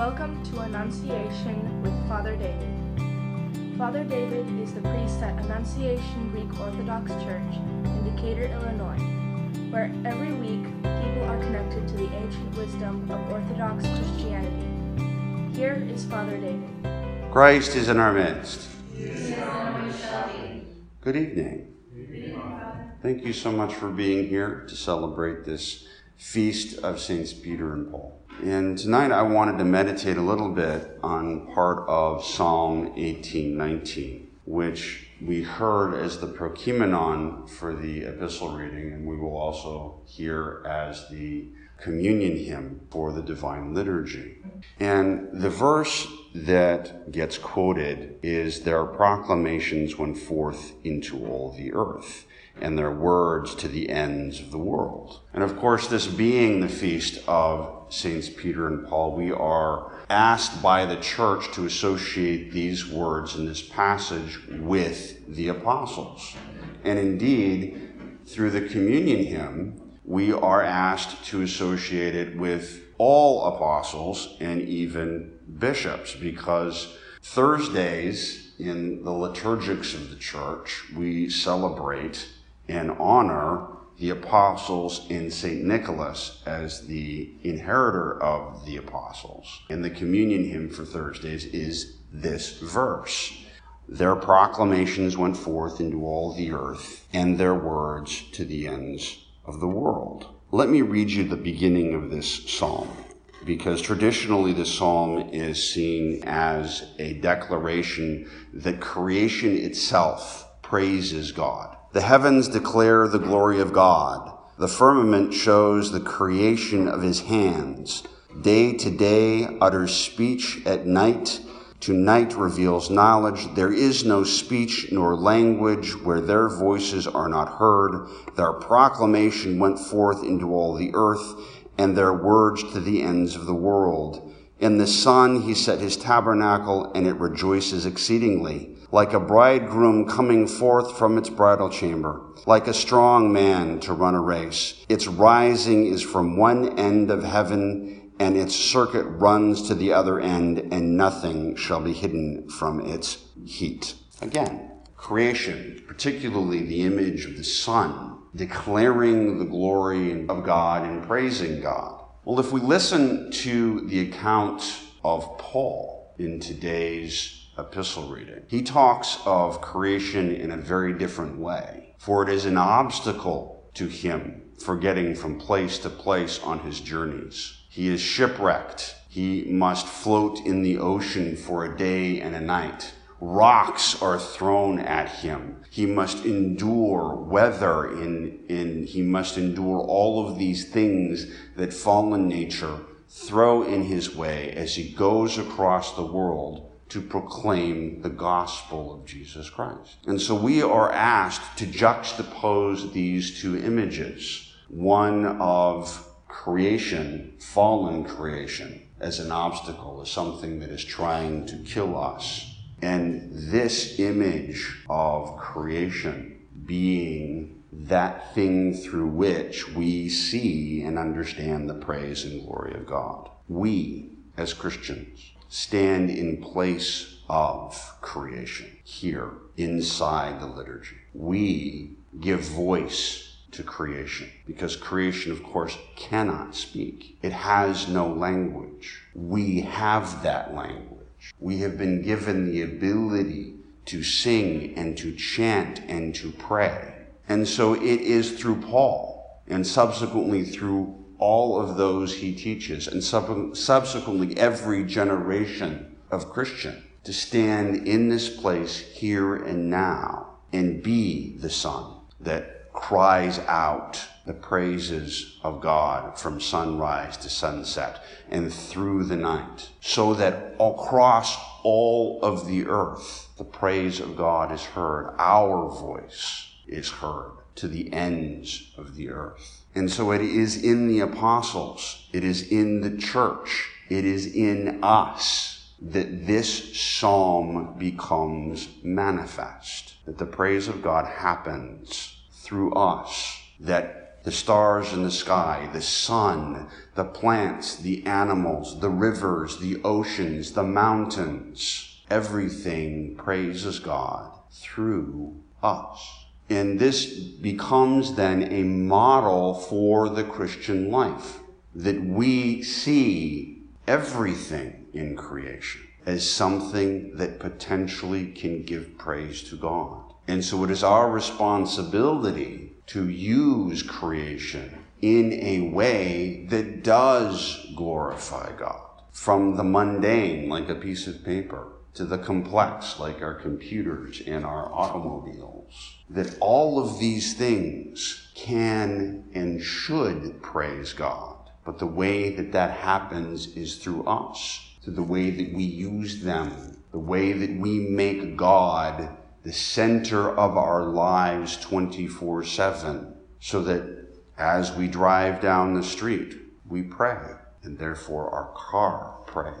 Welcome to Annunciation with Father David. Father David is the priest at Annunciation Greek Orthodox Church in Decatur, Illinois, where every week people are connected to the ancient wisdom of Orthodox Christianity. Here is Father David. Christ is in our midst. Good evening. Thank you so much for being here to celebrate this feast of Saints Peter and Paul. And tonight I wanted to meditate a little bit on part of Psalm 1819, which we heard as the prokeimenon for the epistle reading, and we will also hear as the communion hymn for the divine liturgy. And the verse that gets quoted is their proclamations went forth into all the earth and their words to the ends of the world. And of course, this being the feast of Saints Peter and Paul, we are asked by the church to associate these words in this passage with the apostles. And indeed, through the communion hymn, we are asked to associate it with all apostles and even bishops because Thursdays in the liturgics of the church, we celebrate and honor the apostles in St. Nicholas as the inheritor of the apostles. And the communion hymn for Thursdays is this verse. Their proclamations went forth into all the earth, and their words to the ends of the world. Let me read you the beginning of this psalm, because traditionally the psalm is seen as a declaration that creation itself praises God. The heavens declare the glory of God. The firmament shows the creation of his hands. Day to day utters speech at night. To night reveals knowledge. There is no speech nor language where their voices are not heard. Their proclamation went forth into all the earth and their words to the ends of the world. In the sun he set his tabernacle and it rejoices exceedingly like a bridegroom coming forth from its bridal chamber, like a strong man to run a race. Its rising is from one end of heaven, and its circuit runs to the other end, and nothing shall be hidden from its heat. Again, creation, particularly the image of the sun, declaring the glory of God and praising God. Well, if we listen to the account of Paul in today's epistle reading. He talks of creation in a very different way, for it is an obstacle to him for getting from place to place on his journeys. He is shipwrecked. He must float in the ocean for a day and a night. Rocks are thrown at him. He must endure weather in, in, he must endure all of these things that fallen nature throw in his way as he goes across the world to proclaim the gospel of Jesus Christ. And so we are asked to juxtapose these two images one of creation, fallen creation, as an obstacle, as something that is trying to kill us. And this image of creation being that thing through which we see and understand the praise and glory of God. We, as Christians, stand in place of creation here inside the liturgy. We give voice to creation because creation, of course, cannot speak. It has no language. We have that language. We have been given the ability to sing and to chant and to pray. And so it is through Paul and subsequently through all of those he teaches, and sub- subsequently every generation of Christian to stand in this place here and now and be the Son that cries out the praises of God from sunrise to sunset and through the night, so that across all of the earth the praise of God is heard, our voice is heard to the ends of the earth. And so it is in the apostles, it is in the church, it is in us that this psalm becomes manifest, that the praise of God happens through us, that the stars in the sky, the sun, the plants, the animals, the rivers, the oceans, the mountains. Everything praises God through us. And this becomes then a model for the Christian life that we see everything in creation as something that potentially can give praise to God. And so it is our responsibility to use creation in a way that does glorify God. From the mundane, like a piece of paper, to the complex, like our computers and our automobiles. That all of these things can and should praise God. But the way that that happens is through us, through the way that we use them, the way that we make God the center of our lives 24 7, so that as we drive down the street, we pray, and therefore our car prays.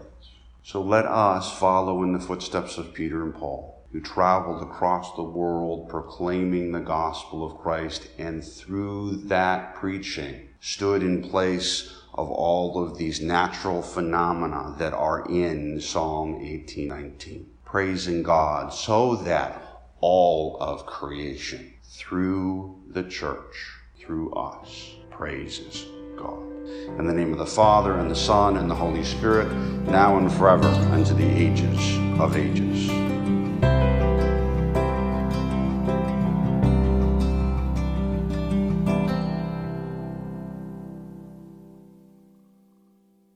So let us follow in the footsteps of Peter and Paul, who traveled across the world proclaiming the gospel of Christ, and through that preaching stood in place of all of these natural phenomena that are in Psalm 18:19, praising God so that all of creation through the church, through us, praises God. In the name of the Father, and the Son, and the Holy Spirit, now and forever, unto the ages of ages.